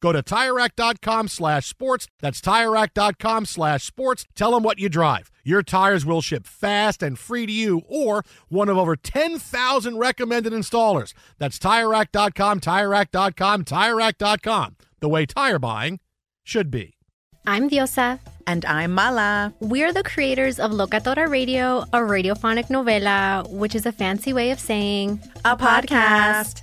Go to TireRack.com slash sports. That's TireRack.com slash sports. Tell them what you drive. Your tires will ship fast and free to you or one of over 10,000 recommended installers. That's TireRack.com, TireRack.com, TireRack.com. The way tire buying should be. I'm Diosa. And I'm Mala. We're the creators of Locatora Radio, a radiophonic novela, which is a fancy way of saying A podcast.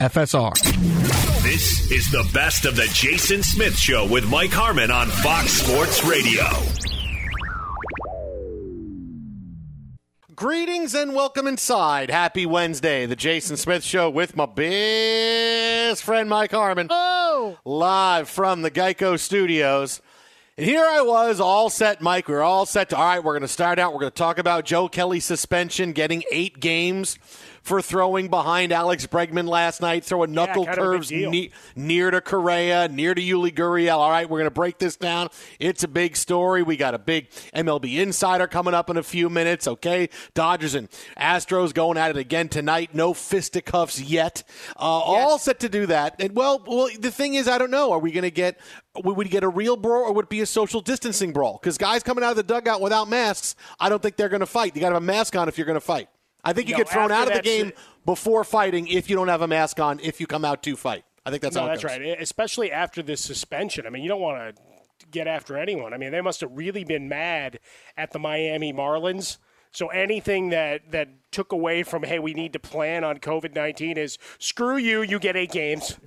FSR. This is the best of the Jason Smith Show with Mike Harmon on Fox Sports Radio. Greetings and welcome inside. Happy Wednesday. The Jason Smith Show with my best friend Mike Harmon. Oh! Live from the Geico Studios. And here I was, all set, Mike. We are all set to, all right, we're going to start out. We're going to talk about Joe Kelly's suspension, getting eight games for throwing behind Alex Bregman last night, throwing knuckle kind of a big curves ne- near to Correa, near to Yuli Gurriel. All right, we're going to break this down. It's a big story. We got a big MLB insider coming up in a few minutes. Okay, Dodgers and Astros going at it again tonight. No fisticuffs yet. Uh, All set to do that. And well, well, the thing is, I don't know. Are we going to get? Would we get a real brawl or would it be a social distancing brawl? Because guys coming out of the dugout without masks, I don't think they're going to fight. You got to have a mask on if you're going to fight. I think you No, get thrown out of the game before fighting if you don't have a mask on. If you come out to fight, I think that's no, how that's goes. right. Especially after this suspension. I mean, you don't want to get after anyone. I mean, they must have really been mad at the Miami Marlins. So anything that that took away from hey, we need to plan on COVID nineteen is screw you. You get eight games.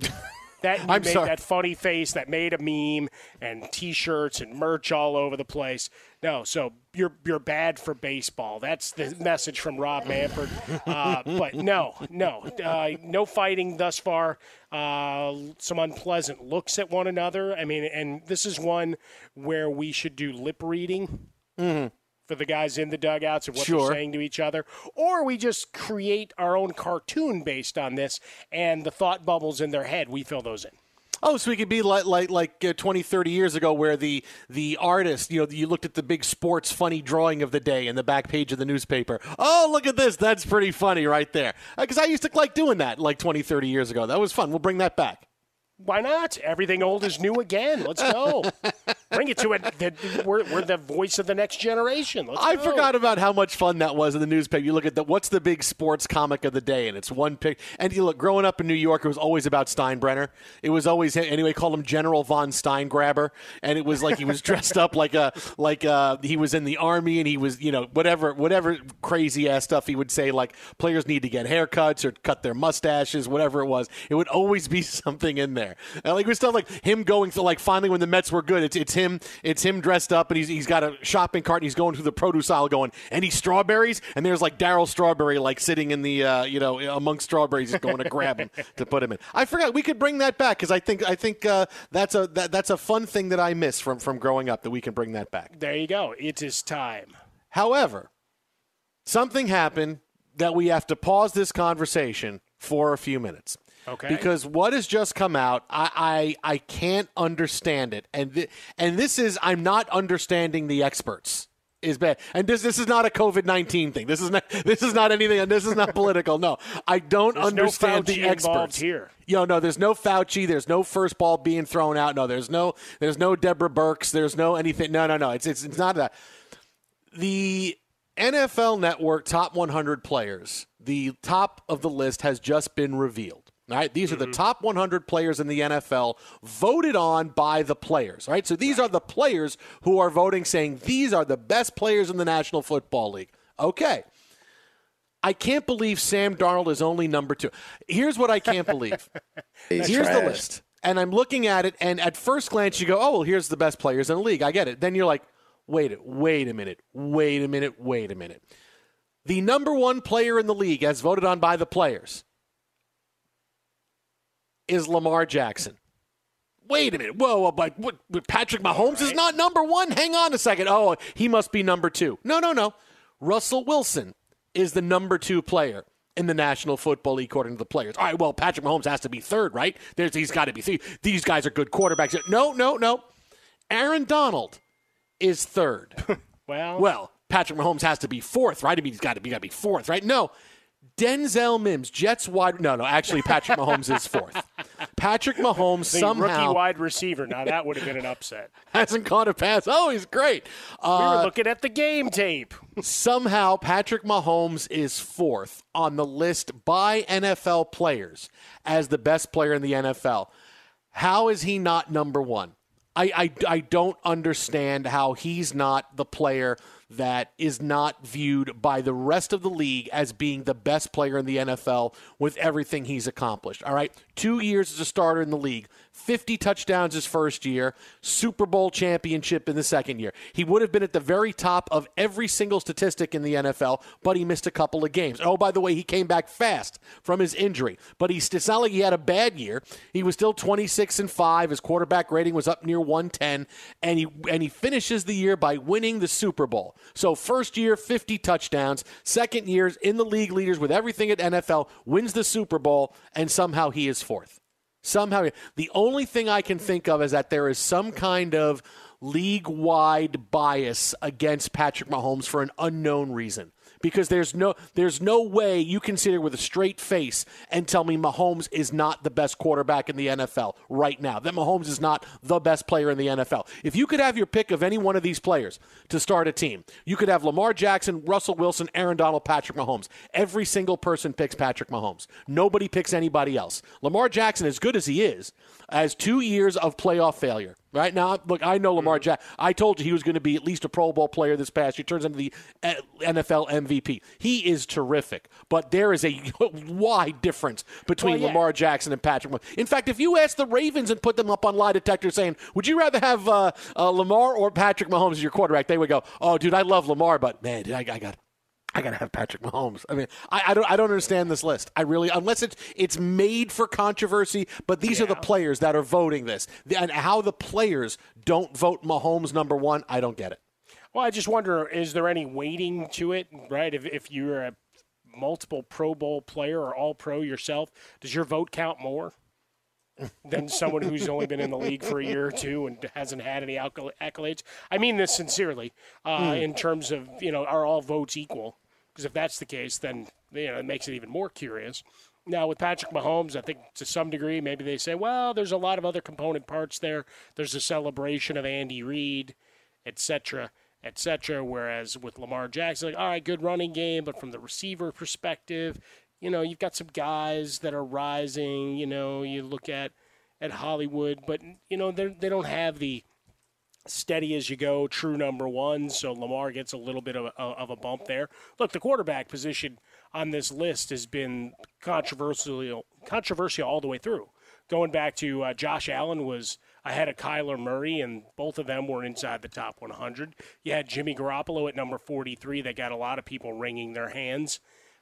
That made sorry. that funny face that made a meme and T-shirts and merch all over the place. No, so you're you're bad for baseball. That's the message from Rob Manfred. Uh, but no, no, uh, no fighting thus far. Uh, some unpleasant looks at one another. I mean, and this is one where we should do lip reading for the guys in the dugouts and what Sure. they're saying to each other, or we just create our own cartoon based on this and the thought bubbles in their head. We fill those in. Oh, so we could be like like like uh, 20, 30 years ago, where the the artist, you know, you looked at the big sports funny drawing of the day in the back page of the newspaper. Oh, look at this! That's pretty funny right there. Because I used to like doing that like 20, 30 years ago. That was fun. We'll bring that back. Why not? Everything old is new again. Let's go. Bring it to it. The, we're, we're the voice of the next generation. Let's I go. forgot about how much fun that was in the newspaper. You look at the what's the big sports comic of the day, and it's one pic. And you look, growing up in New York, it was always about Steinbrenner. It was always anyway called him General von Steingrabber, and it was like he was dressed up like a like uh he was in the army, and he was you know whatever whatever crazy ass stuff he would say like players need to get haircuts or cut their mustaches, whatever it was. It would always be something in there. And like it was stuff like him going through like finally when the Mets were good, it's it's him it's him dressed up and he's he's got a shopping cart and he's going through the produce aisle going any strawberries and there's like Darryl Strawberry like sitting in the uh, you know amongst strawberries just going to grab him to put him in. I forgot we could bring that back because I think I think uh, that's a that, that's a fun thing that I miss from from growing up that we can bring that back. There you go. It is time. However, something happened that we have to pause this conversation for a few minutes. Okay. Because what has just come out, I I, I can't understand it, and th- and this is I'm not understanding the experts is bad, and this this is not a COVID nineteen thing. This is not this is not anything, and this is not political. No, I don't There's no understand Fauci the experts here. Yo, no, there's no Fauci. There's no first ball being thrown out. No, there's no there's no Deborah Birx. There's no anything. No, no, no. It's it's it's not that. The NFL Network top 100 players, the top of the list has just been revealed. All right, these are the mm-hmm. top 100 players in the NFL voted on by the players. All right, so these are the players who are voting, saying these are the best players in the National Football League. Okay. I can't believe Sam Darnold is only number two. Here's what I can't believe. He's Here's the list. And I'm looking at it, and at first glance, you go, oh, well, here's the best players in the league. I get it. Then you're like, wait, it, wait a minute, wait a minute, wait a minute. The number one player in the league, as voted on by the players, is Lamar Jackson. Wait a minute. Whoa, whoa but what, but Patrick Mahomes is not number one? Hang on a second. Oh, he must be number two. No, no, no. Russell Wilson is the number two player in the National Football League, according to the players. All right, well, Patrick Mahomes has to be third, right? There's, he's got to be three. These guys are good quarterbacks. No, no, no. Aaron Donald is third. Well, well, Patrick Mahomes has to be fourth, right? I mean, he's got to be got to be fourth, right? No. Denzel Mims, Jets wide. No, no, actually, Patrick Mahomes is fourth. Patrick Mahomes the somehow rookie wide receiver. Now that would have been an upset. hasn't caught a pass. Oh, he's great. we Uh, were looking at the game tape. somehow Patrick Mahomes is fourth on the list by NFL players as the best player in the NFL. How is he not number one? I, I, I don't understand how he's not the player that is not viewed by the rest of the league as being the best player in the NFL with everything he's accomplished. All right. Two years as a starter in the league, 50 touchdowns his first year, Super Bowl championship in the second year. He would have been at the very top of every single statistic in the NFL, but he missed a couple of games. Oh, by the way, he came back fast from his injury, but he's, it's not like he had a bad year. He was still 26 and 5. His quarterback rating was up near 110, and he, and he finishes the year by winning the Super Bowl. So, first year, 50 touchdowns. Second year's in the league leaders with everything at NFL, wins the Super Bowl, and somehow he is fourth. Somehow, the only thing I can think of is that there is some kind of league wide bias against Patrick Mahomes for an unknown reason. Because there's no there's no way you can sit here with a straight face and tell me Mahomes is not the best quarterback in the NFL right now. That Mahomes is not the best player in the NFL. If you could have your pick of any one of these players to start a team, you could have Lamar Jackson, Russell Wilson, Aaron Donald, Patrick Mahomes. Every single person picks Patrick Mahomes. Nobody picks anybody else. Lamar Jackson, as good as he is, has two years of playoff failure. Right now, look, I know Lamar Jackson. I told you he was going to be at least a Pro Bowl player this past year. Turns into the uh, NFL MVP. He is terrific, but there is a wide difference between Well, yeah. Lamar Jackson and Patrick. Mahomes. In fact, if you ask the Ravens and put them up on lie detector saying, "Would you rather have uh, uh, Lamar or Patrick Mahomes as your quarterback?" They would go, "Oh, dude, I love Lamar, but man, dude, I, I got." I gotta have Patrick Mahomes. I mean, I, I don't, I don't understand this list. I really, unless it's it's made for controversy. But these are the players that are voting this, and how the players don't vote Mahomes number one. I don't get it. Well, I just wonder, is there any weighting to it, right? If, if you're a multiple Pro Bowl player or All Pro yourself, does your vote count more than someone who's only been in the league for a year or two and hasn't had any accolades? I mean this sincerely, uh, Hmm. in terms of you know, are all votes equal? Because if that's the case, then you know it makes it even more curious. Now with Patrick Mahomes, I think to some degree maybe they say, well, there's a lot of other component parts there. There's a celebration of Andy Reid, etc., etc. Whereas with Lamar Jackson, like, all right, good running game, but from the receiver perspective, you know, you've got some guys that are rising. You know, you look at at Hollywood, but you know they they don't have the steady as you go true number one. So Lamar gets a little bit of a, of a bump there. Look, the quarterback position on this list has been controversial controversial all the way through. Going back to uh, Josh Allen was ahead of Kyler Murray, and both of them were inside the top 100. You had Jimmy Garoppolo at number 43 that got a lot of people wringing their hands.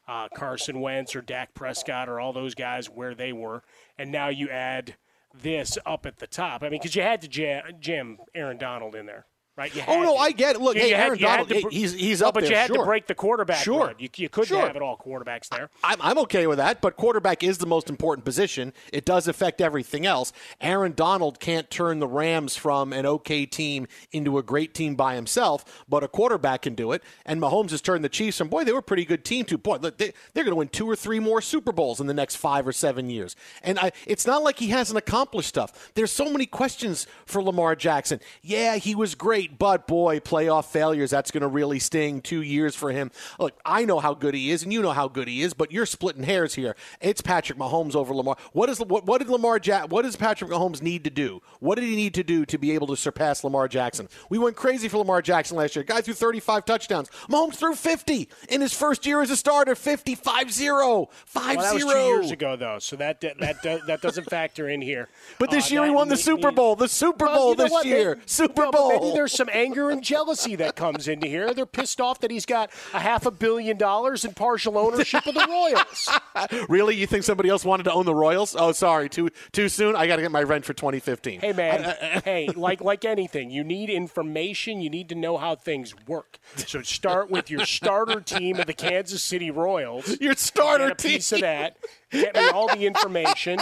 Uh, Carson Wentz or Dak Prescott or all those guys where they were, and now you add this up at the top. I mean, because you had to jam Aaron Donald in there right? oh no, to. I get it. Look, you, hey, you Aaron had, Donald, to, he's he's no, up but there. you had sure. to break the quarterback. Sure, You, you couldn't sure. have it all quarterbacks there. I'm, I'm okay with that, but quarterback is the most important position. It does affect everything else. Aaron Donald can't turn the Rams from an okay team into a great team by himself, but a quarterback can do it. And Mahomes has turned the Chiefs from boy, they were a pretty good team to boy, they, they're going to win two or three more Super Bowls in the next five or seven years. And I, it's not like he hasn't accomplished stuff. There's so many questions for Lamar Jackson. Yeah, he was great, but boy, playoff failures, that's going to really sting two years for him. Look, I know how good he is, and you know how good he is, but you're splitting hairs here. It's Patrick Mahomes over Lamar. What is what, what did Lamar ja- What does Patrick Mahomes need to do? What did he need to do to be able to surpass Lamar Jackson? We went crazy for Lamar Jackson last year. Guy threw 35 touchdowns. Mahomes threw 50 in his first year as a starter. 50, 5 0. 5 well, that 0. was two years ago, though, so that that that, that doesn't factor in here. But this uh, year he won the Super Bowl. The Super Bowl well, you know this what? year. Super no, Bowl. Maybe there's some anger and jealousy that comes into here. They're pissed off that he's got a half a billion dollars in partial ownership of the Royals. really? You think somebody else wanted to own the Royals? Oh, sorry, too too soon. I got to get my rent for 2015. Hey man, hey, like like anything, you need information. You need to know how things work. So start with your starter team of the Kansas City Royals. Your starter a piece team. of that. Get me all the information,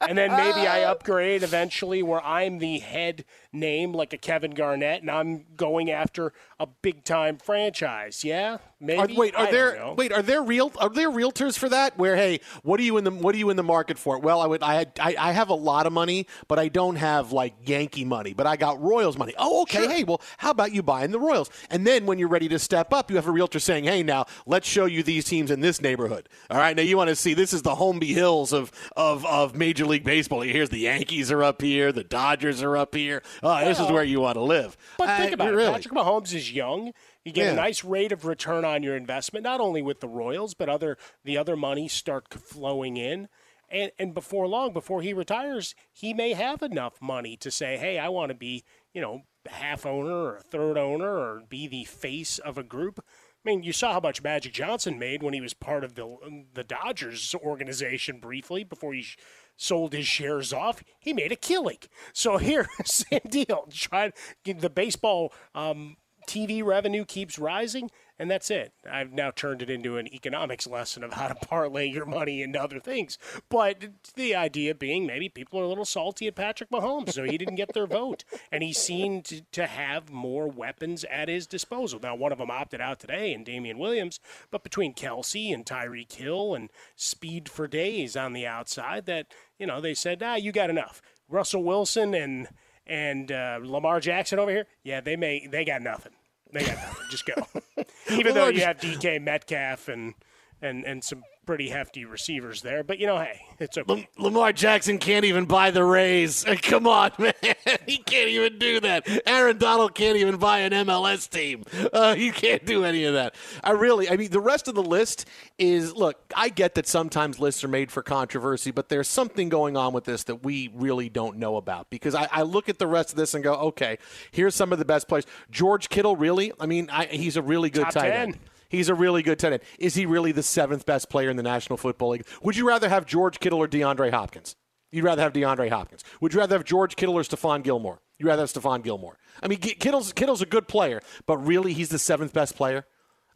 and then maybe I upgrade eventually where I'm the head name, like a Kevin Garnett, and I'm going after a big time franchise. Yeah, maybe. Are, wait, are I there wait are there real are there realtors for that? Where hey, what are you in the what are you in the market for? Well, I would I had I, I have a lot of money, but I don't have like Yankee money, but I got Royals money. Oh, okay. Hey, well, how about you buying the Royals? And then when you're ready to step up, you have a realtor saying, "Hey, now let's show you these teams in this neighborhood." All right, now you want to see this is the Holmby Hills of of of Major League Baseball. Here's the Yankees are up here, the Dodgers are up here. Oh, this is where you want to live. But think I- about really. it. Patrick Mahomes is young. You get Yeah. a nice rate of return on your investment, not only with the Royals, but other the other money start flowing in. And and before long, before he retires, he may have enough money to say, "Hey, I want to be, you know, half owner or a third owner or be the face of a group." I mean, you saw how much Magic Johnson made when he was part of the the Dodgers organization briefly before he sh- sold his shares off. He made a killing. So here, same deal. Try the baseball um, TV revenue keeps rising, and that's it. I've now turned it into an economics lesson of how to parlay your money into other things. But the idea being maybe people are a little salty at Patrick Mahomes, so he didn't get their vote. And he seemed to, have more weapons at his disposal. Now, one of them opted out today in Damien Williams, but between Kelce and Tyreek Hill and speed for days on the outside, that, you know, they said, ah, you got enough. Russell Wilson and and uh, Lamar Jackson over here, yeah, they may they got nothing. They got nothing. Just go. Even though you have DK Metcalf and and and some pretty hefty receivers there, but you know, hey, it's okay. Lamar Jackson can't even buy the Rays. Come on, man. He can't even do that. Aaron Donald can't even buy an MLS team. Uh, he can't do any of that. I really, I mean, the rest of the list is look, I get that sometimes lists are made for controversy, but there's something going on with this that we really don't know about because I, I look at the rest of this and go, okay, here's some of the best players. George Kittle, really? I mean, I, he's a really good Top tight 10. end. He's a really good tight end. Is he really the seventh best player in the National Football League? Would you rather have George Kittle or DeAndre Hopkins? You'd rather have DeAndre Hopkins. Would you rather have George Kittle or Stephon Gilmore? You'd rather have Stephon Gilmore. I mean, Ki- Kittle's Kittle's a good player, but really, he's the seventh best player.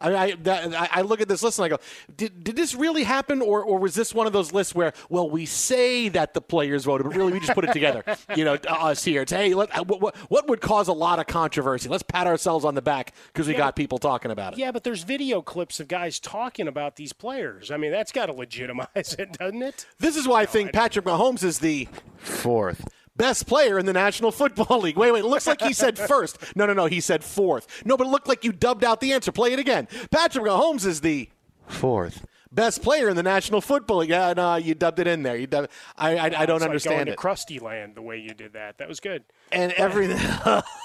I mean, I, that, I, I look at this list and I go, did, did this really happen, or, or was this one of those lists where, well, we say that the players voted, but really we just put it together, you know, us here. It's hey, let, what, what, what would cause a lot of controversy? Let's pat ourselves on the back because we Yeah. got people talking about it. Yeah, but there's video clips of guys talking about these players. I mean, that's got to legitimize it, doesn't it? This is why I think Patrick Mahomes is the fourth best player in the National Football League. Wait, wait. It looks like he said first. No, no, no. He said fourth. No, but it looked like you dubbed out the answer. Play it again. Patrick Mahomes is the fourth best player in the National Football League. Yeah, no, you dubbed it in there. You dubbed, I, I, I don't It's like understand going it. to Krusty Land the way you did that. That was good. and everything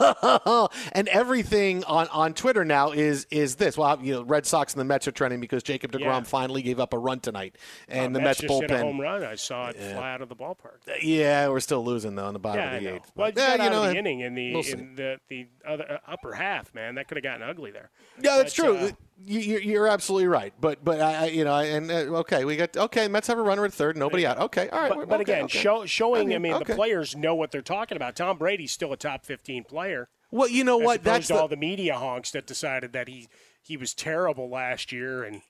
and everything on, on Twitter now is is this. Well, you know, Red Sox and the Mets are trending because Jacob Degrom Yeah. finally gave up a run tonight, and Uh, the Mets, just hit a bullpen. home run. I saw it fly out of the ballpark. Yeah, we're still losing though in the bottom Yeah, of the eighth. Well, you yeah, you know, the inning in the we'll in the the other uh, upper half, man. That could have gotten ugly there. Yeah, that's But, true. uh, you, you're absolutely right. But but I, I- you know, and uh, okay, we got okay. Mets have a runner at third, nobody out. Okay, all right. But, but okay, again, okay. show, showing, I mean, okay. the players know what they're talking about. Tom Brady's still a top 15 player. Well, you know what? That's the- all the media honks that decided that he he was terrible last year and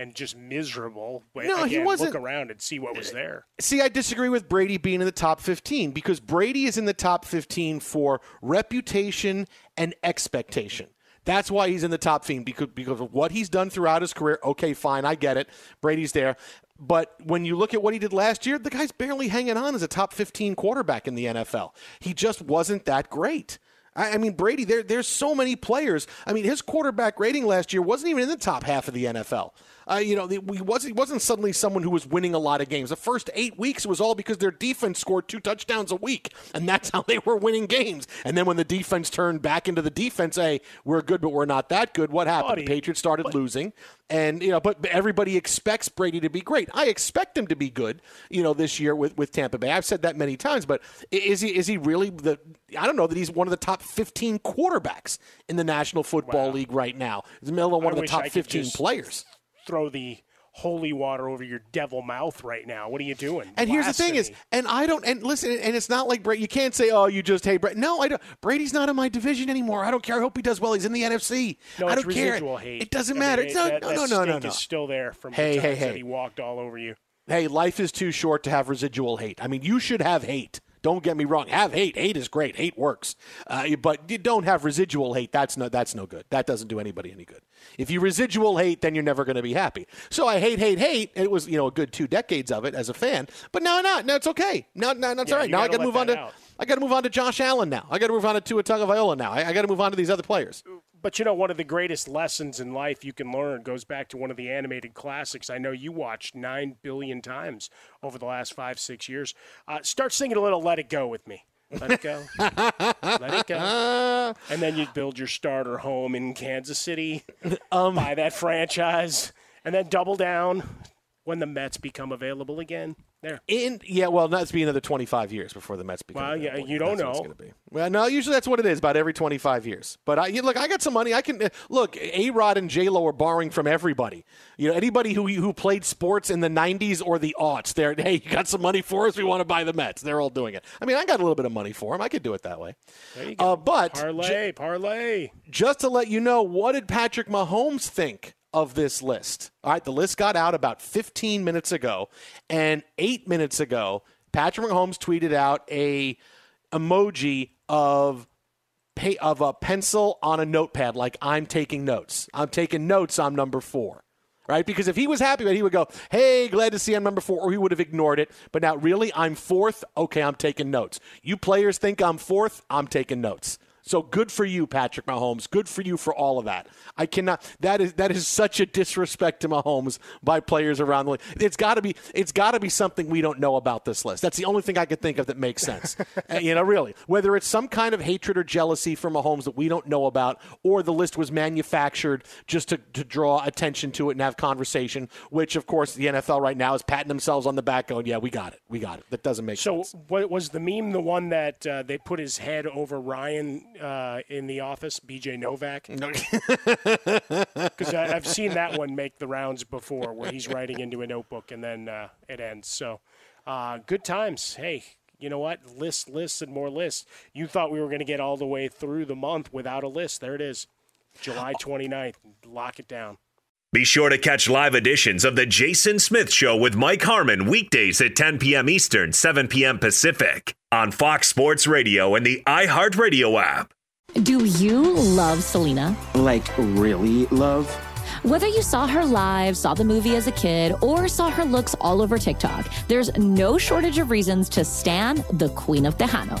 and just miserable. But No, he wasn't- Look around and see what was there. See, I disagree with Brady being in the top 15 because Brady is in the top 15 for reputation and expectation. That's why he's in the top 15 because, because of what he's done throughout his career. Okay, fine, I get it. Brady's there. But when you look at what he did last year, the guy's barely hanging on as a top 15 quarterback in the NFL. He just wasn't that great. I, I mean, Brady, there, there's so many players. I mean, his quarterback rating last year wasn't even in the top half of the NFL. Uh, you know, the- he wasn't, he wasn't suddenly someone who was winning a lot of games. The first eight weeks was all because their defense scored two touchdowns a week, and that's how they were winning games. And then when the defense turned back into the defense, hey, we're good, but we're not that good. What happened? Buddy, the Patriots started losing, and you know, but everybody expects Brady to be great. I expect him to be good. You know, this year with with Tampa Bay. I've said that many times, but is he is he really the? I don't know that he's one of the top 15 quarterbacks in the National Football League right now. He's middle of one I of the top 15 just players. Throw the holy water over your devil mouth right now. What are you doing? And here's the thing is, and I don't, and listen, and it's not like Brady. You can't say, oh, you just hate Brady. No, I don't. Brady's not in my division anymore. I don't care. I hope he does well. He's in the NFC. no, I don't care. residual hate. It doesn't I mean, matter. it- It's not, that, no, that no, no, no, no. is still there from Hey, the hey, times that hey. he walked all over you. Hey, life is too short to have residual hate. I mean, you should have hate. Don't get me wrong. Have hate. Hate is great. Hate works. Uh, but you don't have residual hate. That's no. That's no good. That doesn't do anybody any good. If you residual hate, then you're never going to be happy. So I hate, hate, hate. It was you know a good two decades of it as a fan. But now I'm not. Now it's okay. Now, now that's Yeah, all right. Now I gotta got to let move on to. out. I got to move on to Josh Allen now. I got to move on to Tua Tagovailoa now. I, I got to move on to these other players. But you know, one of the greatest lessons in life you can learn goes back to one of the animated classics I know you watched nine billion times over the last five, six years. Uh, start singing a little Let It Go with me. Let it go. Let it go. And then you build your starter home in Kansas City, Um, buy that franchise, and then double down when the Mets become available again. There. In yeah, well, that's be another 25 years before the Mets become. Well, yeah, you don't That's what it's gonna be. Well, no, usually that's what it is, about every 25 years. But I, you, look, I got some money. I can uh, look. A Rod and J Lo are borrowing from everybody. You know, anybody who who played sports in the 90s or the aughts. They're hey, you got some money for us? We want to buy the Mets. They're all doing it. I mean, I got a little bit of money for them. I could do it that way. There you go. Uh, but parlay, parlay. just to let you know, what did Patrick Mahomes think of this list? All right, the list got out about 15 minutes ago, and eight minutes ago, Patrick Mahomes tweeted out a emoji of pay, of a pencil on a notepad, like I'm taking notes. I'm taking notes. I'm number four. Right? Because if he was happy, but he would go, "Hey, glad to see I'm number four, or he would have ignored it. But now, really, I'm fourth. Okay, I'm taking notes. You players think I'm fourth. I'm taking notes. So good for you, Patrick Mahomes. Good for you for all of that. I cannot. That is that is such a disrespect to Mahomes by players around the league. It's got to be. It's got to be something we don't know about this list. That's the only thing I could think of that makes sense. You know, really, whether it's some kind of hatred or jealousy for Mahomes that we don't know about, or the list was manufactured just to, to draw attention to it and have conversation. Which, of course, the NFL right now is patting themselves on the back, going, "Yeah, we got it. We got it." That doesn't make sense. So, sense. what was the meme? The one that uh, they put his head over Ryan uh, in the office, BJ Novak. Because I've seen that one make the rounds before, where he's writing into a notebook and then uh, it ends. So, uh, good times. Hey, you know what? Lists, lists, and more lists. You thought we were going to get all the way through the month without a list. There it is. July 29th. Lock it down. Be sure to catch live editions of The Jason Smith Show with Mike Harmon weekdays at 10 p.m. Eastern, 7 p.m. Pacific on Fox Sports Radio and the iHeartRadio app. Do you love Selena? Like, really love? Whether you saw her live, saw the movie as a kid, or saw her looks all over TikTok, there's no shortage of reasons to stan the Queen of Tejano.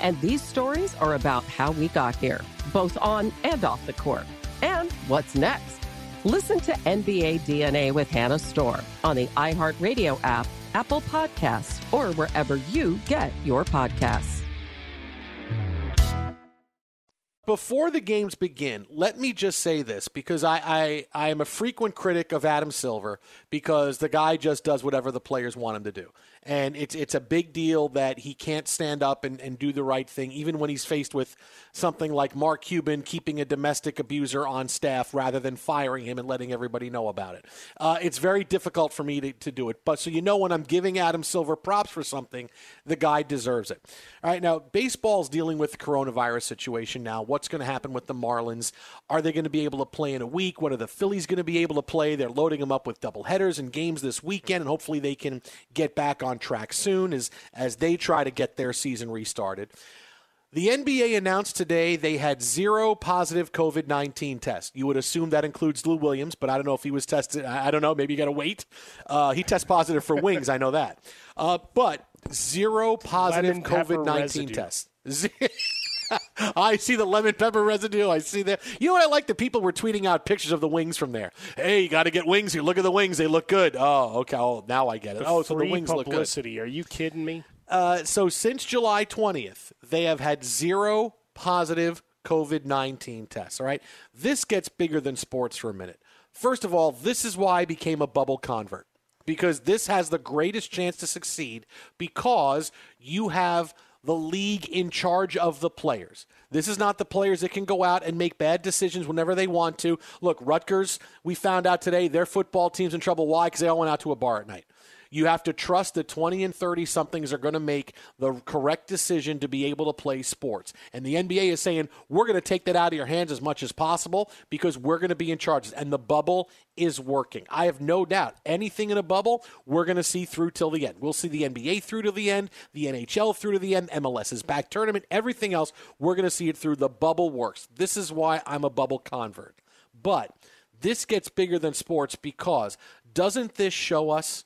And these stories are about how we got here, both on and off the court. And what's next? Listen to NBA DNA with Hannah Storm on the iHeartRadio app, Apple Podcasts, or wherever you get your podcasts. Before the games begin, let me just say this because I, I, I am a frequent critic of Adam Silver because the guy just does whatever the players want him to do. And it's it's a big deal that he can't stand up and, and do the right thing, even when he's faced with something like Mark Cuban keeping a domestic abuser on staff rather than firing him and letting everybody know about it. Uh, it's very difficult for me to, to do it. But so you know, when I'm giving Adam Silver props for something, the guy deserves it. All right, now baseball's dealing with the coronavirus situation now. What's going to happen with the Marlins? Are they going to be able to play in a week? What are the Phillies going to be able to play? They're loading them up with double headers and games this weekend, and hopefully they can get back on track soon as as they try to get their season restarted. The NBA announced today they had zero positive COVID 19 tests. You would assume that includes Lou Williams, but I don't know if he was tested. I don't know. Maybe you got to wait. Uh, he tests positive for wings. I know that. Uh, but zero positive COVID 19 tests. I see the lemon pepper residue. I see that. You know what I like? The people were tweeting out pictures of the wings from there. Hey, you got to get wings here. Look at the wings. They look good. Oh, okay. Oh, now I get it. The oh, so the wings look good. publicity. Are you kidding me? Uh, so since July 20th, they have had zero positive COVID 19 tests. All right. This gets bigger than sports for a minute. First of all, this is why I became a bubble convert because this has the greatest chance to succeed because you have the league in charge of the players. This is not the players that can go out and make bad decisions whenever they want to. Look, Rutgers, we found out today their football team's in trouble. Why? Because they all went out to a bar at night. You have to trust that 20 and 30 somethings are going to make the correct decision to be able to play sports. And the NBA is saying, we're going to take that out of your hands as much as possible because we're going to be in charge. And the bubble is working. I have no doubt anything in a bubble, we're going to see through till the end. We'll see the NBA through to the end, the NHL through to the end, MLS's back tournament, everything else, we're going to see it through. The bubble works. This is why I'm a bubble convert. But this gets bigger than sports because doesn't this show us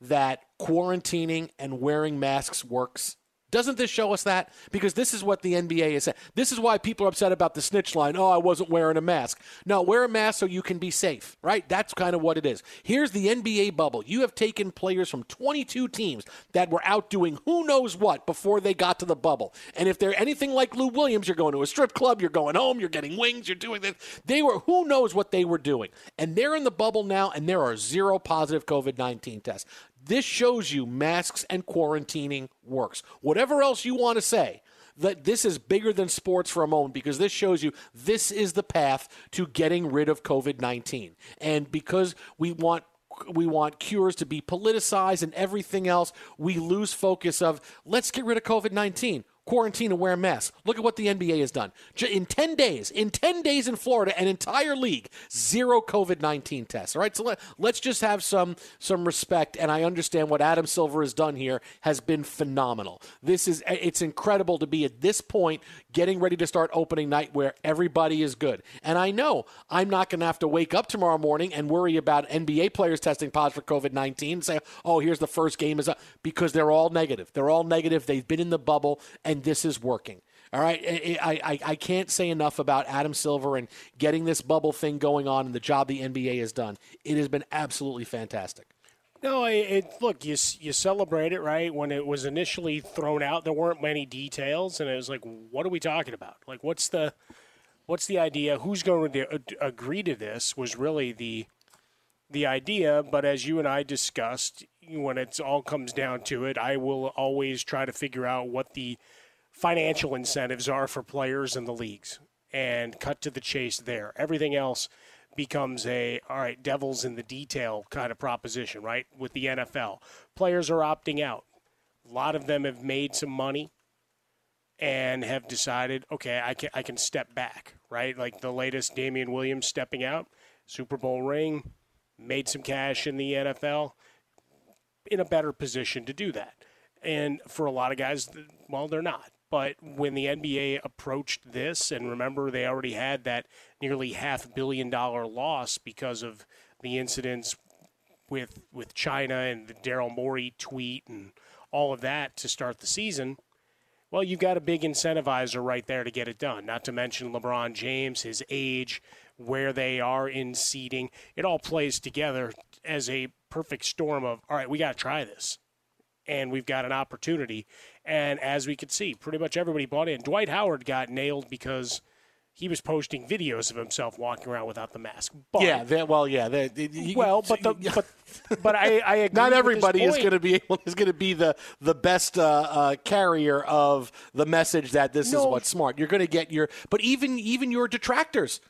that quarantining and wearing masks works? Doesn't this show us that? Because this is what the NBA is saying. This is why people are upset about the snitch line. Oh, I wasn't wearing a mask. No, wear a mask so you can be safe, right? That's kind of what it is. Here's the NBA bubble. You have taken players from 22 teams that were out doing who knows what before they got to the bubble. And if they're anything like Lou Williams, you're going to a strip club, you're going home, you're getting wings, you're doing this. They were, who knows what they were doing. And they're in the bubble now, and there are zero positive COVID 19 tests. This shows you masks and quarantining works. Whatever else you want to say, that this is bigger than sports for a moment because this shows you this is the path to getting rid of COVID 19. And because we want we want cures to be politicized and everything else, we lose focus of let's get rid of COVID 19 quarantine and wear masks. Look at what the NBA has done. In 10 days, in 10 days in Florida, an entire league, zero COVID 19 tests. All right, so let, let's just have some, some respect. And I understand what Adam Silver has done here has been phenomenal. This is, eh, it's incredible to be at this point getting ready to start opening night where everybody is good. And I know I'm not going to have to wake up tomorrow morning and worry about NBA players testing positive for COVID 19 and say, oh, here's the first game is up, because they're all negative. They're all negative. They've been in the bubble and this is working. All right, I, I, I can't say enough about Adam Silver and getting this bubble thing going on and the job the NBA has done. It has been absolutely fantastic. No, it, look, you you celebrate it right when it was initially thrown out. There weren't many details, and it was like, what are we talking about? Like, what's the what's the idea? Who's going to uh, agree to this? Was really the the idea. But as you and I discussed, when it all comes down to it, I will always try to figure out what the financial incentives are for players in the leagues and cut to the chase there. Everything else becomes a all right, devil's in the detail kind of proposition, right? With the NFL, players are opting out. A lot of them have made some money and have decided, okay, I can I can step back, right? Like the latest damien Williams stepping out, Super Bowl ring, made some cash in the NFL, in a better position to do that. And for a lot of guys, well, they're not. But when the NBA approached this, and remember, they already had that nearly half billion dollar loss because of the incidents with with China and the Daryl Morey tweet and all of that to start the season. Well, you've got a big incentivizer right there to get it done. Not to mention LeBron James, his age, where they are in seeding. It all plays together as a perfect storm of, all right, we got to try this and we've got an opportunity. And as we could see, pretty much everybody bought in. Dwight Howard got nailed because he was posting videos of himself walking around without the mask. But, yeah, that, well, yeah. That, well, but the, but but I, I agree not everybody is going to be able is going to be the the best uh, uh, carrier of the message that this No. is what's smart. You're going to get your, but even even your detractors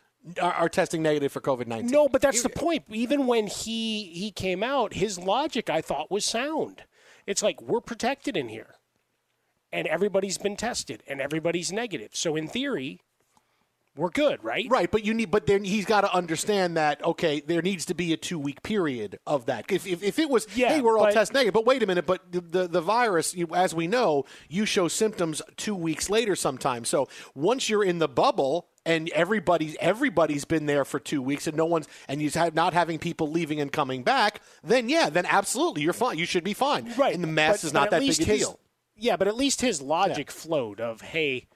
are, are testing negative for COVID nineteen. No, but that's the point. Even when he he came out, his logic I thought was sound. It's like we're protected in here, and everybody's been tested, and everybody's negative. So in theory, we're good, right? Right, but you need, but then he's got to understand that okay, there needs to be a two week period of that. If, if, if it was, Yeah, hey, we're all but- test negative, but wait a minute, but the the, the virus, you, as we know, you show symptoms two weeks later sometimes. So once you're in the bubble. And everybody's everybody's been there for two weeks, and no one's and you have not having people leaving and coming back. Then yeah, then absolutely you're fine. You should be fine. Right, and the mass But- is not that big a his- deal. Yeah, but at least his logic flowed of, hey,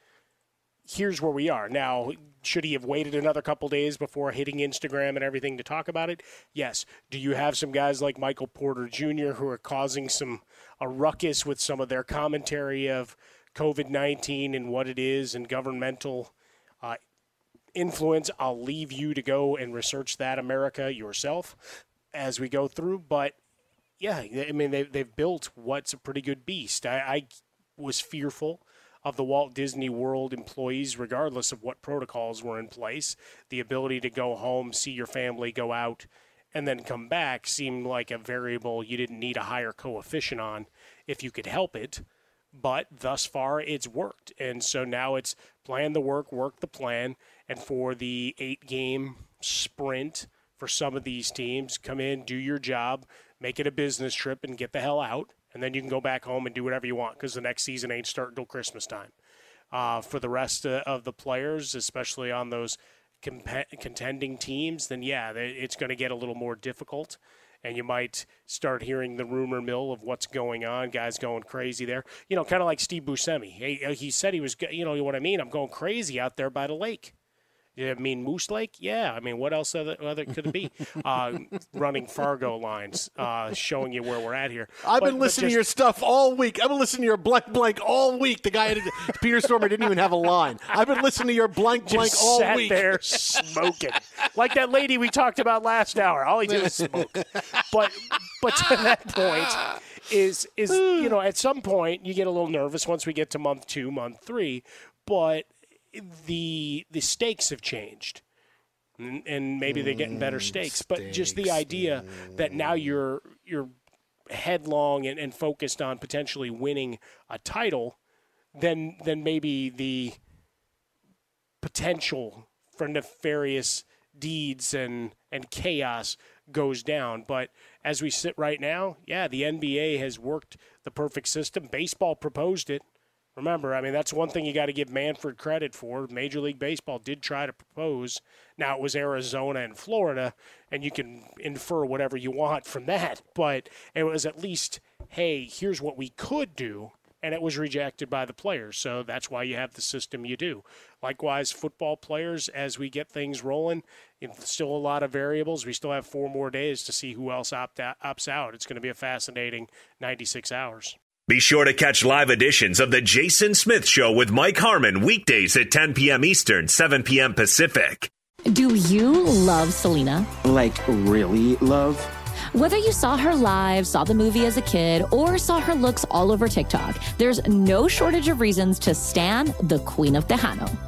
here's where we are now. Should he have waited another couple days before hitting Instagram and everything to talk about it? Yes. Do you have some guys like Michael Porter Jr. who are causing some a ruckus with some of their commentary of COVID nineteen and what it is and governmental uh, influence? I'll leave you to go and research that America yourself as we go through. But yeah, I mean they they've built what's a pretty good beast. I, I was fearful of the Walt Disney World employees, regardless of what protocols were in place. The ability to go home, see your family, go out, and then come back seemed like a variable you didn't need a higher coefficient on if you could help it. But thus far, it's worked. And so now it's plan the work, work the plan. And for the eight game sprint for some of these teams, come in, do your job, make it a business trip, and get the hell out and then you can go back home and do whatever you want because the next season ain't starting until Christmas time. Uh, for the rest of the players, especially on those comp- contending teams, then yeah, it's going to get a little more difficult. And you might start hearing the rumor mill of what's going on, guys going crazy there. You know, kind of like Steve Buscemi. He, he said he was, you know what I mean? I'm going crazy out there by the lake. I mean Moose Lake? Yeah. I mean, what else other, other could it be? uh, running Fargo lines, uh, showing you where we're at here. I've But- been listening just- to your stuff all week. I've been listening to your blank blank all week. The guy, Peter Stormare, didn't even have a line. I've been listening to your blank blank all sat week. there smoking, like that lady we talked about last hour. All he did was smoke. But but to that point is is you know at some point you get a little nervous once we get to month two, month three, but the the stakes have changed. And, and maybe they're getting better mm, stakes, but just the idea that now mm. you're you're headlong and, and focused on potentially winning a title, then then maybe the potential for nefarious deeds and, and chaos goes down. But as we sit right now, yeah, the NBA has worked the perfect system. Baseball proposed it. Remember, I mean, that's one thing you got to give Manfred credit for. Major League Baseball did try to propose. Now, it was Arizona and Florida, and you can infer whatever you want from that. But it was at least, hey, here's what we could do. And it was rejected by the players. So that's why you have the system you do. Likewise, football players, as we get things rolling, still a lot of variables. We still have four more days to see who else opt out, opts out. It's going to be a fascinating 96 hours. Be sure to catch live editions of The Jason Smith Show with Mike Harmon weekdays at 10 p.m. Eastern, 7 p.m. Pacific. Do you love Selena? Like, really love? Whether you saw her live, saw the movie as a kid, or saw her looks all over TikTok, there's no shortage of reasons to stan the Queen of Tejano.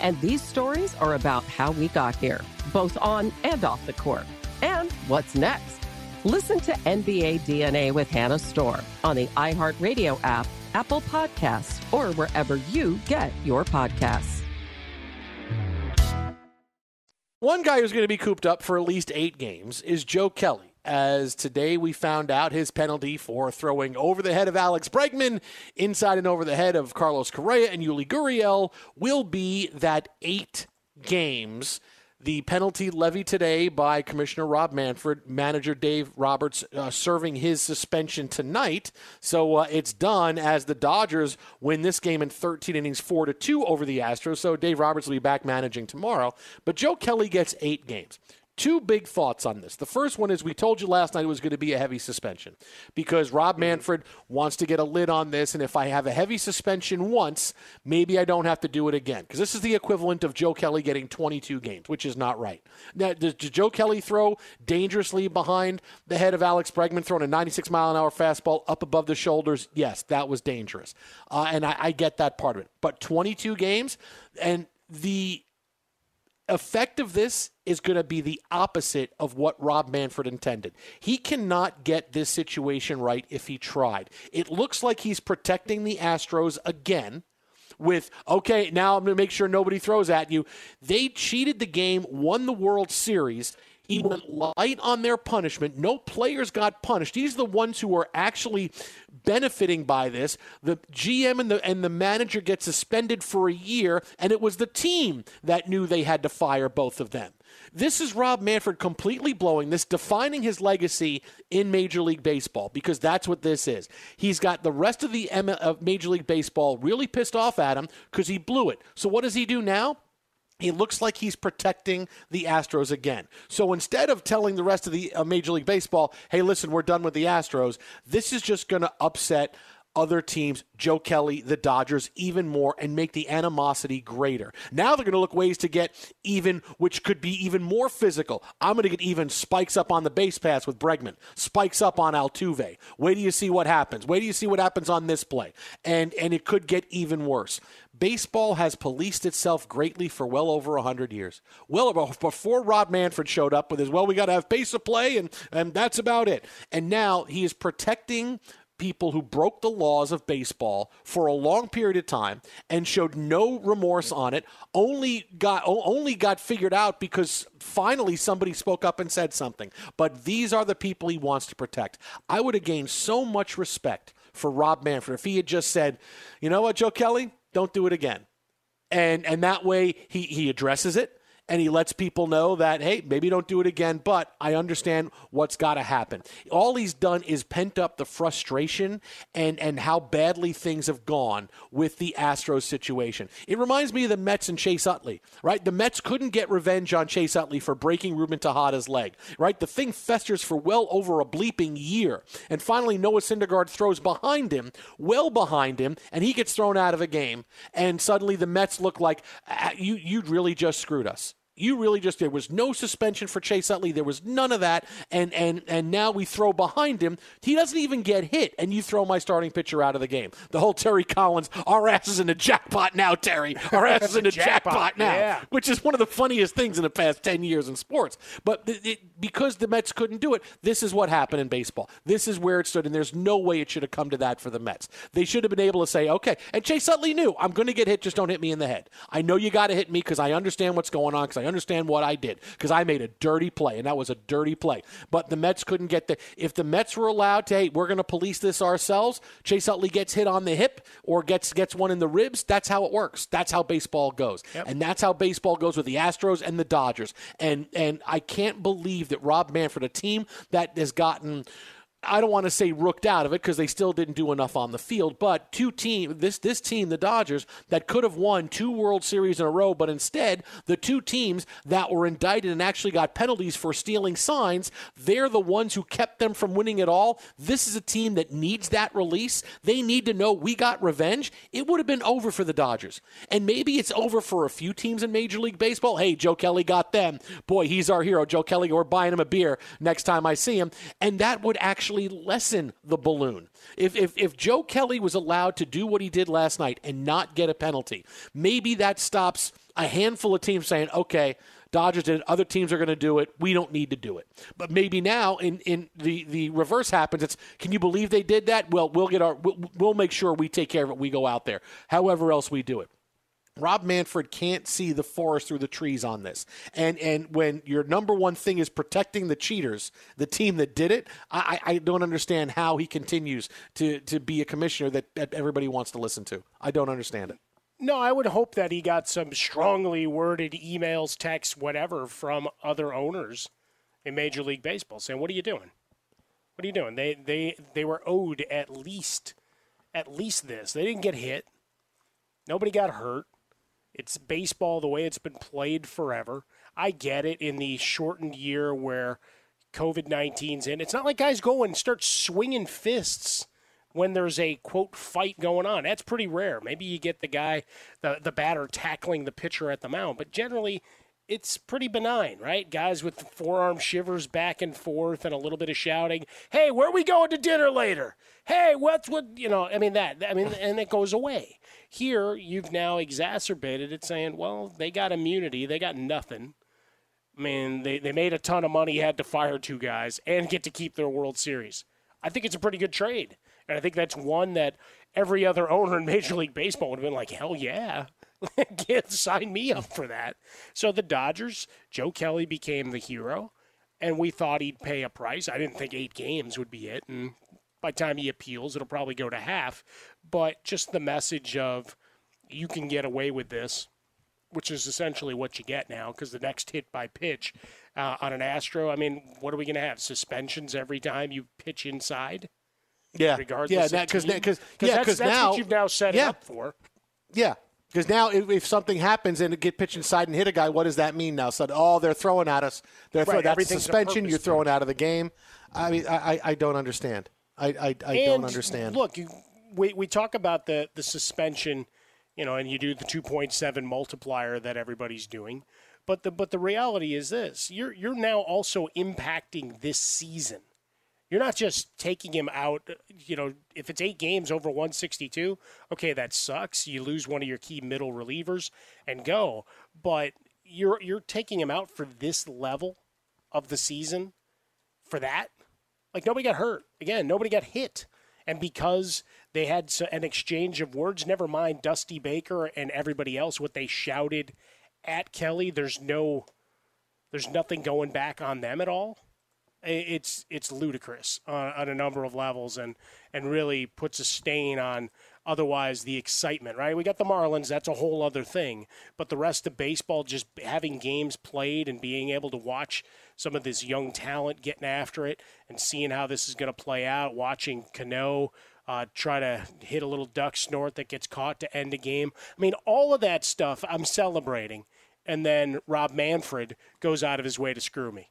And these stories are about how we got here, both on and off the court. And what's next? Listen to NBA DNA with Hannah Storm on the iHeartRadio app, Apple Podcasts, or wherever you get your podcasts. One guy who's going to be cooped up for at least eight games is Joe Kelly. As today we found out his penalty for throwing over the head of Alex Bregman, inside and over the head of Carlos Correa and Yuli Gurriel, will be that eight games. The penalty levied today by Commissioner Rob Manfred, manager Dave Roberts uh, serving his suspension tonight. So uh, it's done as the Dodgers win this game in 13 innings, 4 to 2 over the Astros. So Dave Roberts will be back managing tomorrow. But Joe Kelly gets eight games two big thoughts on this. The first one is we told you last night it was going to be a heavy suspension because Rob Manfred wants to get a lid on this. And if I have a heavy suspension once, maybe I don't have to do it again because this is the equivalent of Joe Kelly getting 22 games, which is not right. Now, does Joe Kelly throw dangerously behind the head of Alex Bregman, throwing a 96 mile an hour fastball up above the shoulders? Yes, that was dangerous. Uh, and I, I get that part of it. But 22 games and the effect of this is going to be the opposite of what Rob Manfred intended. He cannot get this situation right if he tried. It looks like he's protecting the Astros again with, okay, now I'm going to make sure nobody throws at you. They cheated the game, won the World Series. He went light on their punishment. No players got punished. These are the ones who are actually benefiting by this. The GM and the and the manager get suspended for a year, and it was the team that knew they had to fire both of them. This is Rob Manfred completely blowing this, defining his legacy in Major League Baseball because that's what this is. He's got the rest of the M- of Major League Baseball really pissed off at him because he blew it. So what does he do now? He looks like he's protecting the Astros again. So instead of telling the rest of the uh, Major League Baseball, hey, listen, we're done with the Astros, this is just going to upset other teams, Joe Kelly, the Dodgers, even more and make the animosity greater. Now they're going to look ways to get even, which could be even more physical. I'm going to get even spikes up on the base pass with Bregman, spikes up on Altuve. Wait do you see what happens. Wait do you see what happens on this play. And, and it could get even worse. Baseball has policed itself greatly for well over 100 years. Well, before Rob Manfred showed up with his, well, we got to have pace of play, and, and that's about it. And now he is protecting people who broke the laws of baseball for a long period of time and showed no remorse on it only got only got figured out because finally somebody spoke up and said something. But these are the people he wants to protect. I would have gained so much respect for rob manfred if he had just said you know what joe kelly? Don't do it again. And and that way he he addresses it and he lets people know that, hey, maybe don't do it again, but I understand what's got to happen. All he's done is pent up the frustration and, and how badly things have gone with the Astros situation. It reminds me of the Mets and Chase Utley, right? The Mets couldn't get revenge on Chase Utley for breaking Ruben Tejada's leg, right? The thing festers for well over a bleeping year. And finally, Noah Syndergaard throws behind him, well behind him, and he gets thrown out of a game. And suddenly the Mets look like, ah, you, you really just screwed us You really just there was no suspension for Chase Utley. There was none of that, and and and now we throw behind him. He doesn't even get hit, and you throw my starting pitcher out of the game. The whole Terry Collins, our ass is in the jackpot now, Terry. Our ass is in the jackpot, Jackpot, now, yeah. which is one of the funniest things in the past ten years in sports. But th- it, because the Mets couldn't do it, this is what happened in baseball. This is where it stood, and there's no way it should have come to that for the Mets. They should have been able to say, okay. And Chase Utley knew, I'm going to get hit, just don't hit me in the head. I know you got to hit me because I understand what's going on, because I understand what I did, because I made a dirty play, and that was a dirty play. But the Mets couldn't get the. If the Mets were allowed to, hey, we're going to police this ourselves. Chase Utley gets hit on the hip or gets gets one in the ribs. That's how it works. That's how baseball goes, and that's how baseball goes with the Astros and the Dodgers. And and I can't believe that Rob Manfred, a team that has gotten. I don't want to say rooked out of it because they still didn't do enough on the field. But two team this this team, the Dodgers, that could have won two World Series in a row, but instead the two teams that were indicted and actually got penalties for stealing signs, they're the ones who kept them from winning it all. This is a team that needs that release. They need to know we got revenge. It would have been over for the Dodgers, and maybe it's over for a few teams in Major League Baseball. Hey, Joe Kelly got them. Boy, he's our hero. Joe Kelly. We're buying him a beer next time I see him, and that would actually lessen the balloon. If, if, if Joe Kelly was allowed to do what he did last night and not get a penalty, maybe that stops a handful of teams saying, okay, Dodgers did it, other teams are going to do it. We don't need to do it. But maybe now, in, in the, the reverse happens. It's can you believe they did that? Well, we'll get our we'll, we'll make sure we take care of it. We go out there. However else we do it. Rob Manfred can't see the forest through the trees on this. And and when your number one thing is protecting the cheaters, the team that did it, I, I don't understand how he continues to, to be a commissioner that, that everybody wants to listen to. I don't understand it. No, I would hope that he got some strongly worded emails, texts, whatever from other owners in Major League Baseball saying, "What are you doing? What are you doing?" They they they were owed at least at least this. They didn't get hit. Nobody got hurt. It's baseball the way it's been played forever. I get it in the shortened year where COVID 19's in. It's not like guys go and start swinging fists when there's a quote fight going on. That's pretty rare. Maybe you get the guy, the, the batter tackling the pitcher at the mound, but generally it's pretty benign, right? Guys with forearm shivers back and forth and a little bit of shouting. Hey, where are we going to dinner later? Hey, what's what? You know, I mean that. I mean, and it goes away. Here, you've now exacerbated it, saying, well, they got immunity, they got nothing. I mean, they, they made a ton of money, had to fire two guys, and get to keep their World Series. I think it's a pretty good trade. And I think that's one that every other owner in Major League Baseball would have been like, hell yeah. Get, sign me up for that. So the Dodgers, Joe Kelly became the hero, and we thought he'd pay a price. I didn't think eight games would be it. And by the time he appeals, it'll probably go to half. But just the message of you can get away with this, which is essentially what you get now, because the next hit by pitch uh, on an Astro, I mean, what are we going to have? Suspensions every time you pitch inside? Yeah, regardless. yeah, because team? because 'Cause yeah, that's, because that's now what you've now set yeah, it up for. Yeah, because now if, if something happens and it get pitched inside and hit a guy, what does that mean now? So oh, they're throwing at us. They're throwing, Right, that's suspension. You're throwing out of the game. I mean, I, I, I don't understand. I, I, I don't understand. Look, you- we we talk about the the suspension, you know, and you do the 2.7 multiplier that everybody's doing, but the but the reality is this: you're you're now also impacting this season. You're not just taking him out, you know, if it's eight games over 162, okay, that sucks. You lose one of your key middle relievers and go. But you're you're taking him out for this level of the season for that. Like nobody got hurt. Again, nobody got hit. And because they had an exchange of words, never mind Dusty Baker and everybody else, what they shouted at Kelly, there's no, there's nothing going back on them at all. It's it's ludicrous uh, on a number of levels, and and really puts a stain on otherwise the excitement. Right? We got the Marlins. That's a whole other thing. But the rest of baseball, just having games played and being able to watch some of this young talent getting after it and seeing how this is going to play out. Watching Cano uh, try to hit a little duck snort that gets caught to end a game. I mean, all of that stuff I'm celebrating. And then Rob Manfred goes out of his way to screw me.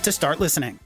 to start listening.